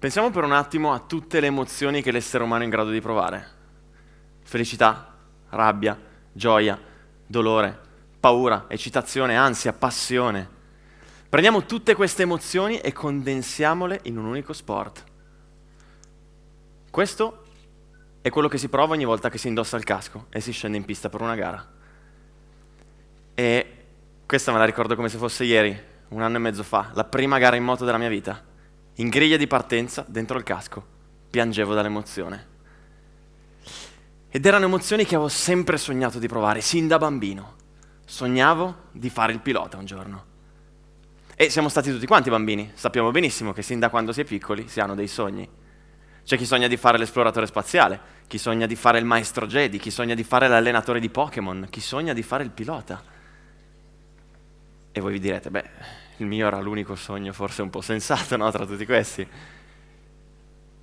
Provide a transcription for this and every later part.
Pensiamo per un attimo a tutte le emozioni che l'essere umano è in grado di provare. Felicità, rabbia, gioia, dolore, paura, eccitazione, ansia, passione. Prendiamo tutte queste emozioni e condensiamole in un unico sport. Questo è quello che si prova ogni volta che si indossa il casco e si scende in pista per una gara. E questa me la ricordo come se fosse ieri, un anno e mezzo fa, la prima gara in moto della mia vita. In griglia di partenza, dentro il casco, piangevo dall'emozione. Ed erano emozioni che avevo sempre sognato di provare, sin da bambino. Sognavo di fare il pilota un giorno. E siamo stati tutti quanti bambini, sappiamo benissimo che sin da quando si è piccoli si hanno dei sogni. C'è chi sogna di fare l'esploratore spaziale, chi sogna di fare il maestro Jedi, chi sogna di fare l'allenatore di Pokémon, chi sogna di fare il pilota. E voi vi direte, beh, il mio era l'unico sogno forse un po' sensato no, tra tutti questi.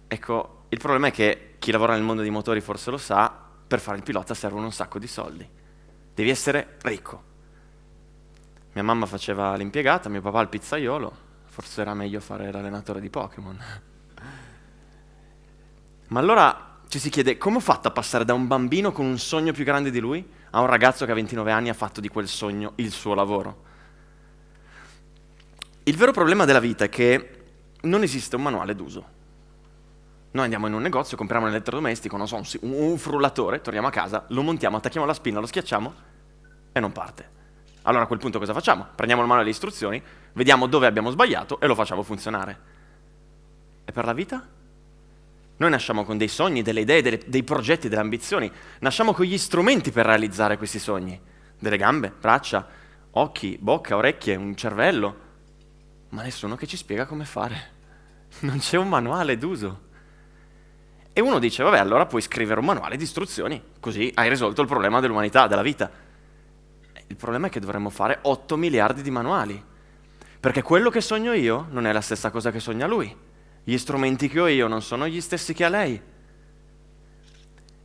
Ecco, il problema è che chi lavora nel mondo dei motori forse lo sa, per fare il pilota servono un sacco di soldi. Devi essere ricco. Mia mamma faceva l'impiegata, mio papà il pizzaiolo, forse era meglio fare l'allenatore di Pokémon. Ma allora ci si chiede come ho fatto a passare da un bambino con un sogno più grande di lui a un ragazzo che a 29 anni ha fatto di quel sogno il suo lavoro. Il vero problema della vita è che non esiste un manuale d'uso. Noi andiamo in un negozio, compriamo un elettrodomestico, non so, un, un frullatore, torniamo a casa, lo montiamo, attacchiamo la spina, lo schiacciamo e non parte. Allora a quel punto cosa facciamo? Prendiamo il manuale di istruzioni, vediamo dove abbiamo sbagliato e lo facciamo funzionare. E per la vita? Noi nasciamo con dei sogni, delle idee, delle, dei progetti, delle ambizioni, nasciamo con gli strumenti per realizzare questi sogni, delle gambe, braccia, occhi, bocca, orecchie, un cervello, ma nessuno che ci spiega come fare. Non c'è un manuale d'uso. E uno dice, vabbè, allora puoi scrivere un manuale di istruzioni, così hai risolto il problema dell'umanità, della vita. Il problema è che dovremmo fare 8 miliardi di manuali, perché quello che sogno io non è la stessa cosa che sogna lui. Gli strumenti che ho io non sono gli stessi che ha lei.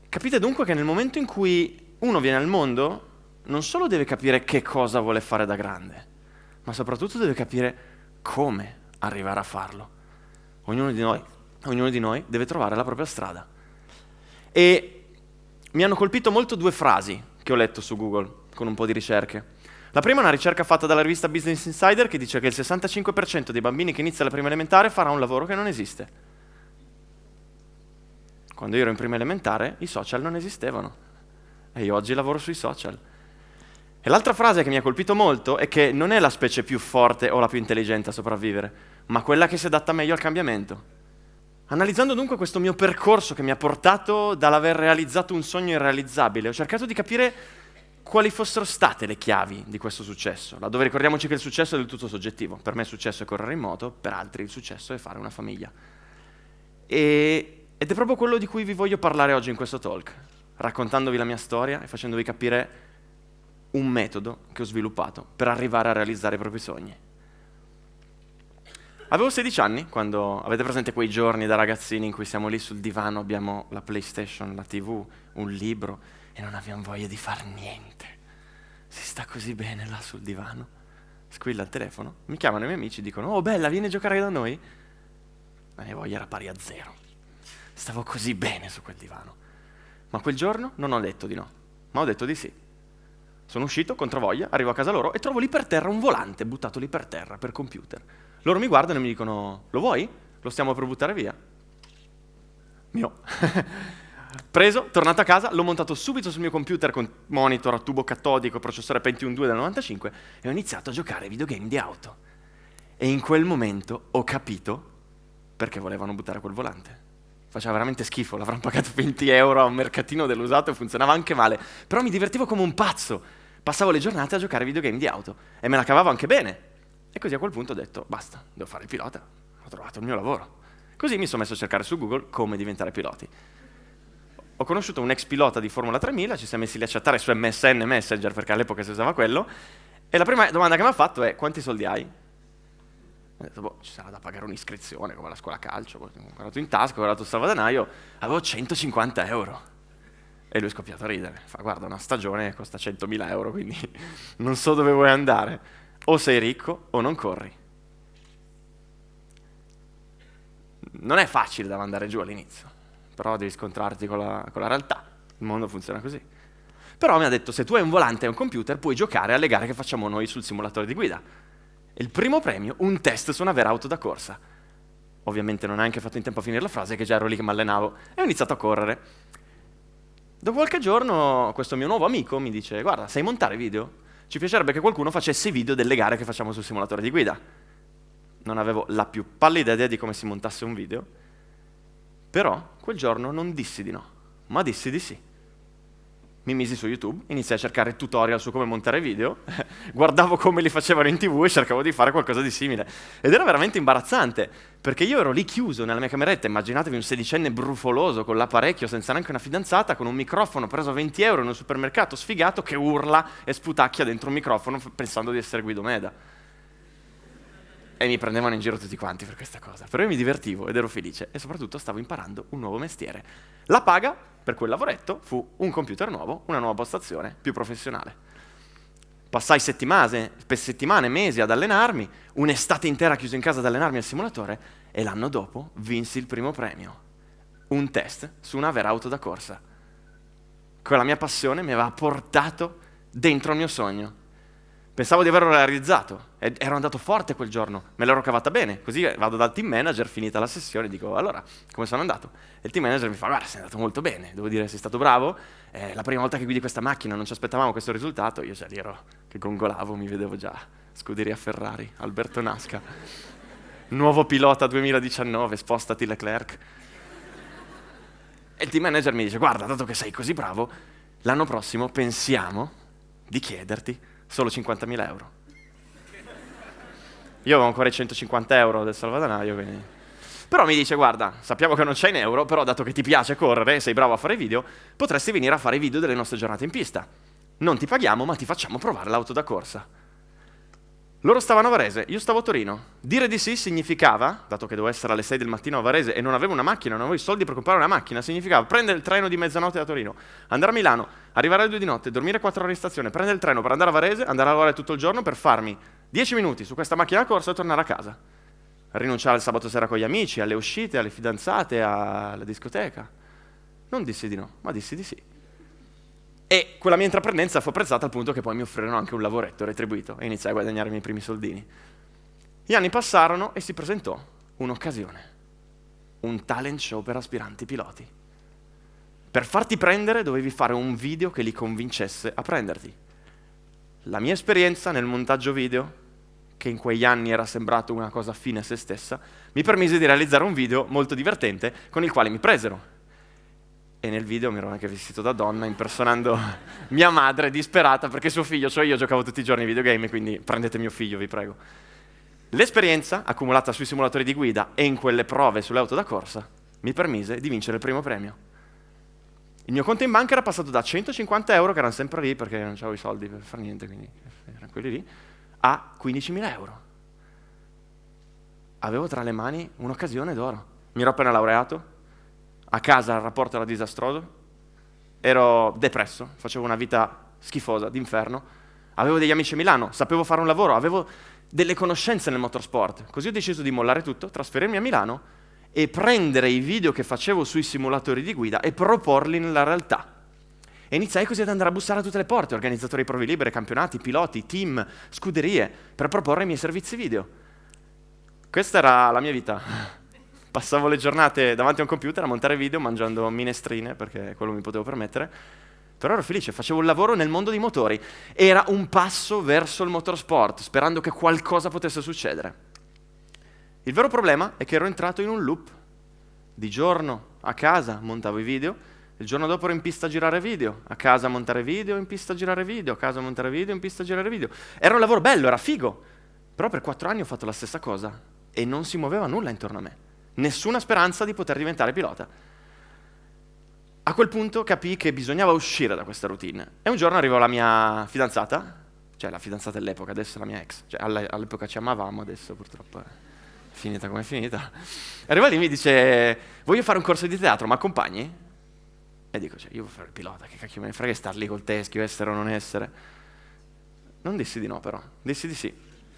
Capite dunque che nel momento in cui uno viene al mondo, non solo deve capire che cosa vuole fare da grande, ma soprattutto deve capire come arrivare a farlo. Ognuno di noi, ognuno di noi deve trovare la propria strada. E mi hanno colpito molto due frasi che ho letto su Google con un po' di ricerche. La prima è una ricerca fatta dalla rivista Business Insider che dice che il 65% dei bambini che inizia la prima elementare farà un lavoro che non esiste. Quando io ero in prima elementare i social non esistevano e io oggi lavoro sui social. E l'altra frase che mi ha colpito molto è che non è la specie più forte o la più intelligente a sopravvivere, ma quella che si adatta meglio al cambiamento. Analizzando dunque questo mio percorso che mi ha portato dall'aver realizzato un sogno irrealizzabile, ho cercato di capire quali fossero state le chiavi di questo successo, laddove ricordiamoci che il successo è del tutto soggettivo. Per me il successo è correre in moto, per altri il successo è fare una famiglia. E, ed è proprio quello di cui vi voglio parlare oggi in questo talk, raccontandovi la mia storia e facendovi capire un metodo che ho sviluppato per arrivare a realizzare i propri sogni. Avevo 16 anni quando avete presente quei giorni da ragazzini in cui siamo lì sul divano, abbiamo la PlayStation, la TV, un libro e non abbiamo voglia di fare niente. Si sta così bene là sul divano. Squilla il telefono, mi chiamano i miei amici e dicono Oh bella, vieni a giocare da noi? La mia voglia era pari a zero. Stavo così bene su quel divano. Ma quel giorno non ho detto di no, ma ho detto di sì. Sono uscito contro voglia, arrivo a casa loro e trovo lì per terra un volante buttato lì per terra per computer. Loro mi guardano e mi dicono: Lo vuoi? Lo stiamo per buttare via. Mio. Preso, tornato a casa, l'ho montato subito sul mio computer con monitor a tubo catodico, processore Pentium 2 del 95 e ho iniziato a giocare ai videogame di auto. E in quel momento ho capito perché volevano buttare quel volante. Faceva veramente schifo, l'avranno pagato 20 euro a un mercatino dell'usato e funzionava anche male, però mi divertivo come un pazzo. Passavo le giornate a giocare videogame di auto e me la cavavo anche bene. E così a quel punto ho detto, basta, devo fare il pilota, ho trovato il mio lavoro. Così mi sono messo a cercare su Google come diventare piloti ho conosciuto un ex pilota di Formula 3000, ci siamo messi lì a chattare su MSN Messenger perché all'epoca si usava quello, e la prima domanda che mi ha fatto è quanti soldi hai? Ho detto, boh, ci sarà da pagare un'iscrizione come la scuola calcio, ho guardato in tasca, ho guardato il salvadanaio, avevo 150 euro. E lui è scoppiato a ridere, fa guarda una stagione costa 100.000 euro, quindi non so dove vuoi andare, o sei ricco o non corri. non è facile da mandare giù all'inizio, però devi scontrarti con la, con la realtà, il mondo funziona così. Però mi ha detto, se tu hai un volante e un computer, puoi giocare alle gare che facciamo noi sul simulatore di guida. Il primo premio, un test su una vera auto da corsa. Ovviamente non ha neanche fatto in tempo a finire la frase, che già ero lì che mi allenavo, e ho iniziato a correre. Dopo qualche giorno questo mio nuovo amico mi dice, guarda, sai montare video? Ci piacerebbe che qualcuno facesse video delle gare che facciamo sul simulatore di guida. Non avevo la più pallida idea di come si montasse un video, però quel giorno non dissi di no, ma dissi di sì mi misi su YouTube, iniziai a cercare tutorial su come montare video, guardavo come li facevano in tv e cercavo di fare qualcosa di simile. Ed era veramente imbarazzante, perché io ero lì chiuso nella mia cameretta, immaginatevi un sedicenne brufoloso con l'apparecchio, senza neanche una fidanzata, con un microfono preso a 20 euro in un supermercato sfigato che urla e sputacchia dentro un microfono pensando di essere Guido Meda. E mi prendevano in giro tutti quanti per questa cosa. Però io mi divertivo ed ero felice e soprattutto stavo imparando un nuovo mestiere. La paga per quel lavoretto fu un computer nuovo, una nuova postazione più professionale. Passai settimane, settimane, mesi ad allenarmi, un'estate intera chiuso in casa ad allenarmi al simulatore e l'anno dopo vinsi il primo premio, un test su una vera auto da corsa. Quella mia passione mi aveva portato dentro il mio sogno. Pensavo di averlo realizzato, ero andato forte quel giorno, me l'ero cavata bene, così vado dal team manager, finita la sessione, dico allora come sono andato? E il team manager mi fa guarda sei andato molto bene, devo dire sei stato bravo, è la prima volta che guidi questa macchina, non ci aspettavamo questo risultato, io già lì ero che gongolavo, mi vedevo già, scuderia Ferrari, Alberto Nasca, nuovo pilota 2019, spostati Leclerc. E il team manager mi dice guarda dato che sei così bravo, l'anno prossimo pensiamo di chiederti solo 50.000 euro. Io avevo ancora i 150 euro del salvadanaio, quindi... Però mi dice, guarda, sappiamo che non c'è in euro, però dato che ti piace correre sei bravo a fare video, potresti venire a fare i video delle nostre giornate in pista. Non ti paghiamo, ma ti facciamo provare l'auto da corsa. Loro stavano a Varese, io stavo a Torino. Dire di sì significava, dato che dovevo essere alle 6 del mattino a Varese e non avevo una macchina, non avevo i soldi per comprare una macchina, significava prendere il treno di mezzanotte da Torino, andare a Milano, arrivare alle 2 di notte, dormire 4 ore in stazione, prendere il treno per andare a Varese, andare a lavorare tutto il giorno per farmi 10 minuti su questa macchina da corsa e tornare a casa. Rinunciare al sabato sera con gli amici, alle uscite, alle fidanzate, alla discoteca. Non dissi di no, ma dissi di sì. E quella mia intraprendenza fu apprezzata al punto che poi mi offrirono anche un lavoretto retribuito e iniziai a guadagnare i miei primi soldini. Gli anni passarono e si presentò un'occasione, un talent show per aspiranti piloti. Per farti prendere dovevi fare un video che li convincesse a prenderti. La mia esperienza nel montaggio video, che in quegli anni era sembrato una cosa fine a se stessa, mi permise di realizzare un video molto divertente con il quale mi presero e nel video mi ero anche vestito da donna impersonando mia madre disperata perché suo figlio, cioè io giocavo tutti i giorni ai videogame, quindi prendete mio figlio, vi prego. L'esperienza accumulata sui simulatori di guida e in quelle prove sulle auto da corsa mi permise di vincere il primo premio. Il mio conto in banca era passato da 150 euro, che erano sempre lì perché non avevo i soldi per fare niente, quindi erano quelli lì, a 15.000 euro. Avevo tra le mani un'occasione d'oro. Mi ero appena laureato, a casa il rapporto era disastroso, ero depresso, facevo una vita schifosa, d'inferno, avevo degli amici a Milano, sapevo fare un lavoro, avevo delle conoscenze nel motorsport, così ho deciso di mollare tutto, trasferirmi a Milano e prendere i video che facevo sui simulatori di guida e proporli nella realtà. E iniziai così ad andare a bussare a tutte le porte, organizzatori di prove libere, campionati, piloti, team, scuderie, per proporre i miei servizi video. Questa era la mia vita passavo le giornate davanti a un computer a montare video mangiando minestrine, perché quello mi potevo permettere, però ero felice, facevo un lavoro nel mondo dei motori. Era un passo verso il motorsport, sperando che qualcosa potesse succedere. Il vero problema è che ero entrato in un loop. Di giorno a casa montavo i video, il giorno dopo ero in pista a girare video, a casa a montare video, in pista a girare video, a casa a montare video, in pista a girare video. Era un lavoro bello, era figo, però per quattro anni ho fatto la stessa cosa e non si muoveva nulla intorno a me nessuna speranza di poter diventare pilota. A quel punto capii che bisognava uscire da questa routine. E un giorno arrivò la mia fidanzata, cioè la fidanzata dell'epoca, adesso la mia ex, cioè all'epoca ci amavamo, adesso purtroppo è finita come è finita. Arriva lì e mi dice, voglio fare un corso di teatro, ma accompagni? E dico, cioè, io voglio fare il pilota, che cacchio me ne frega star lì col teschio, essere o non essere. Non dissi di no però, dissi di sì.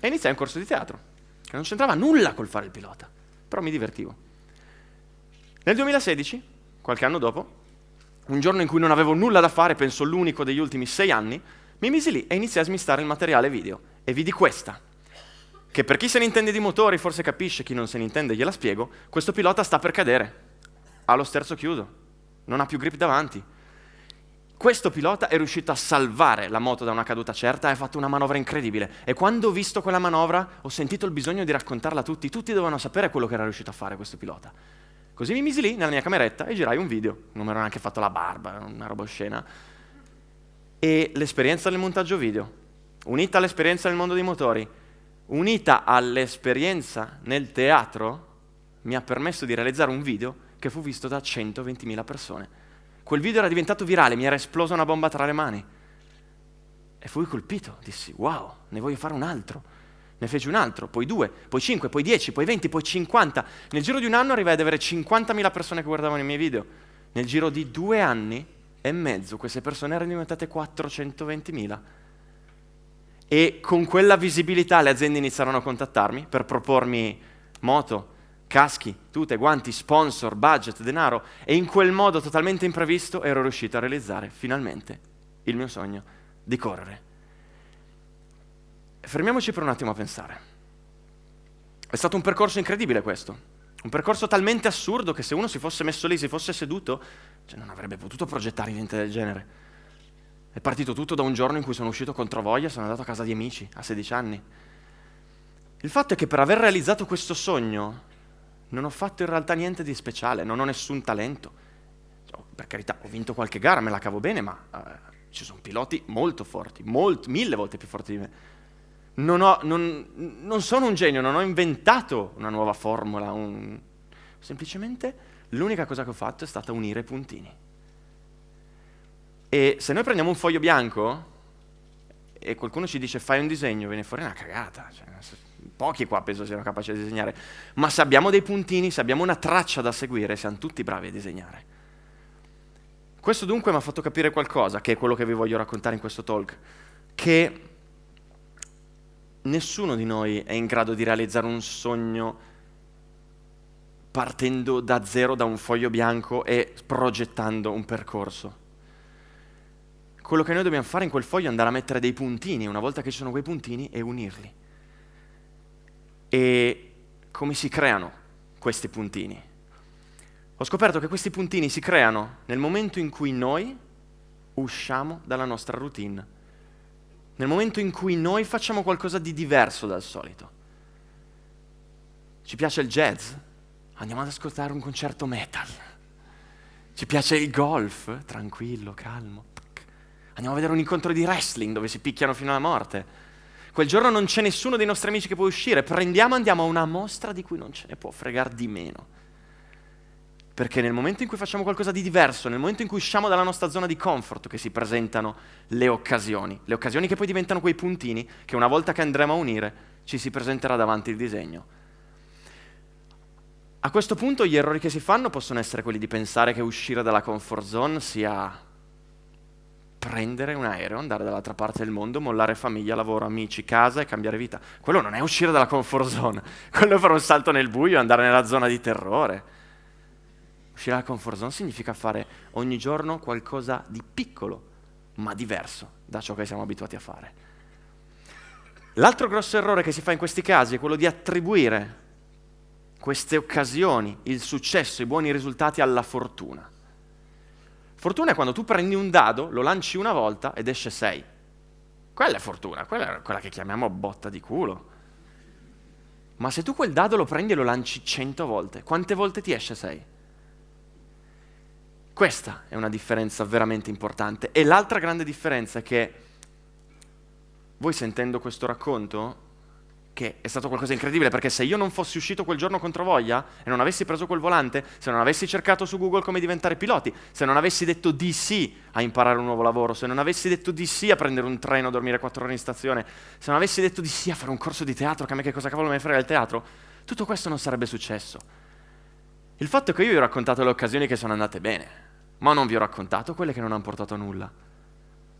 E iniziai un corso di teatro, che non c'entrava nulla col fare il pilota però mi divertivo. Nel 2016, qualche anno dopo, un giorno in cui non avevo nulla da fare, penso l'unico degli ultimi sei anni, mi misi lì e iniziai a smistare il materiale video e vidi questa, che per chi se ne intende di motori forse capisce, chi non se ne intende gliela spiego, questo pilota sta per cadere, ha lo sterzo chiuso, non ha più grip davanti. Questo pilota è riuscito a salvare la moto da una caduta certa e ha fatto una manovra incredibile. E quando ho visto quella manovra ho sentito il bisogno di raccontarla a tutti. Tutti dovevano sapere quello che era riuscito a fare questo pilota. Così mi misi lì nella mia cameretta e girai un video. Non mi ero neanche fatto la barba, una roba oscena. E l'esperienza del montaggio video, unita all'esperienza nel mondo dei motori, unita all'esperienza nel teatro, mi ha permesso di realizzare un video che fu visto da 120.000 persone. Quel video era diventato virale, mi era esplosa una bomba tra le mani. E fui colpito, dissi, wow, ne voglio fare un altro ne feci un altro, poi due, poi cinque, poi dieci, poi venti, poi cinquanta. Nel giro di un anno arrivai ad avere 50.000 persone che guardavano i miei video. Nel giro di due anni e mezzo queste persone erano diventate 420.000. E con quella visibilità le aziende iniziarono a contattarmi per propormi moto, caschi, tute, guanti, sponsor, budget, denaro e in quel modo totalmente imprevisto ero riuscito a realizzare finalmente il mio sogno di correre fermiamoci per un attimo a pensare. È stato un percorso incredibile questo, un percorso talmente assurdo che se uno si fosse messo lì, si fosse seduto, cioè non avrebbe potuto progettare niente del genere. È partito tutto da un giorno in cui sono uscito contro voglia, sono andato a casa di amici a 16 anni. Il fatto è che per aver realizzato questo sogno non ho fatto in realtà niente di speciale, non ho nessun talento. Cioè, per carità, ho vinto qualche gara, me la cavo bene, ma eh, ci sono piloti molto forti, molt, mille volte più forti di me non, ho, non, non, sono un genio, non ho inventato una nuova formula, un... semplicemente l'unica cosa che ho fatto è stata unire i puntini. E se noi prendiamo un foglio bianco e qualcuno ci dice fai un disegno, viene fuori una cagata. Cioè, pochi qua penso siano capaci di disegnare, ma se abbiamo dei puntini, se abbiamo una traccia da seguire, siamo tutti bravi a disegnare. Questo dunque mi ha fatto capire qualcosa, che è quello che vi voglio raccontare in questo talk, che nessuno di noi è in grado di realizzare un sogno partendo da zero da un foglio bianco e progettando un percorso. Quello che noi dobbiamo fare in quel foglio è andare a mettere dei puntini, una volta che ci sono quei puntini, e unirli. E come si creano questi puntini? Ho scoperto che questi puntini si creano nel momento in cui noi usciamo dalla nostra routine nel momento in cui noi facciamo qualcosa di diverso dal solito. Ci piace il jazz? Andiamo ad ascoltare un concerto metal. Ci piace il golf? Tranquillo, calmo. Andiamo a vedere un incontro di wrestling dove si picchiano fino alla morte. Quel giorno non c'è nessuno dei nostri amici che può uscire. Prendiamo e andiamo a una mostra di cui non ce ne può fregare di meno. Perché nel momento in cui facciamo qualcosa di diverso, nel momento in cui usciamo dalla nostra zona di comfort, che si presentano le occasioni, le occasioni che poi diventano quei puntini che una volta che andremo a unire ci si presenterà davanti il disegno. A questo punto gli errori che si fanno possono essere quelli di pensare che uscire dalla comfort zone sia prendere un aereo, andare dall'altra parte del mondo, mollare famiglia, lavoro, amici, casa e cambiare vita. Quello non è uscire dalla comfort zone, quello è fare un salto nel buio andare nella zona di terrore. Uscire dalla comfort zone significa fare ogni giorno qualcosa di piccolo, ma diverso da ciò che siamo abituati a fare. L'altro grosso errore che si fa in questi casi è quello di attribuire queste occasioni, il successo, i buoni risultati alla fortuna. Fortuna è quando tu prendi un dado, lo lanci una volta ed esce 6. Quella è fortuna, quella è quella che chiamiamo botta di culo. Ma se tu quel dado lo prendi e lo lanci 100 volte, quante volte ti esce 6? Questa è una differenza veramente importante. E l'altra grande differenza è che voi sentendo questo racconto, che è stato qualcosa di incredibile, perché se io non fossi uscito quel giorno contro voglia e non avessi preso quel volante, se non avessi cercato su Google come diventare piloti, se non avessi detto di sì a imparare un nuovo lavoro, se non avessi detto di sì a prendere un treno, dormire quattro ore in stazione, se non avessi detto di sì a fare un corso di teatro, che a me che cosa cavolo ne frega il teatro, tutto questo non sarebbe successo. Il fatto è che io vi ho raccontato le occasioni che sono andate bene, ma non vi ho raccontato quelle che non hanno portato a nulla.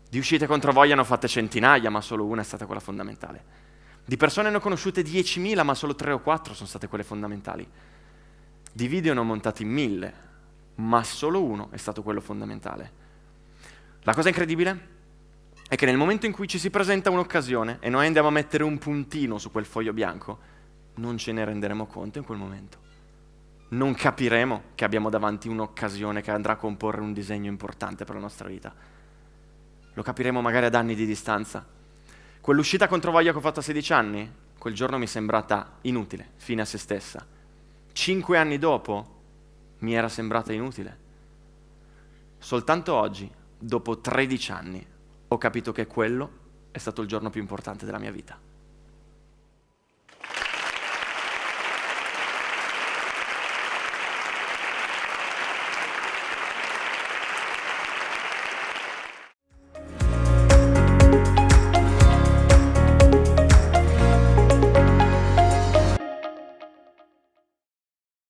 Di uscite contro voglia ne ho fatte centinaia, ma solo una è stata quella fondamentale. Di persone ne ho conosciute 10.000, ma solo 3 o 4 sono state quelle fondamentali. Di video ne ho montati mille, ma solo uno è stato quello fondamentale. La cosa incredibile è che nel momento in cui ci si presenta un'occasione e noi andiamo a mettere un puntino su quel foglio bianco, non ce ne renderemo conto in quel momento. Non capiremo che abbiamo davanti un'occasione che andrà a comporre un disegno importante per la nostra vita. Lo capiremo magari ad anni di distanza. Quell'uscita contro voglia che ho fatto a 16 anni, quel giorno mi è sembrata inutile, fine a se stessa. Cinque anni dopo mi era sembrata inutile. Soltanto oggi, dopo 13 anni, ho capito che quello è stato il giorno più importante della mia vita.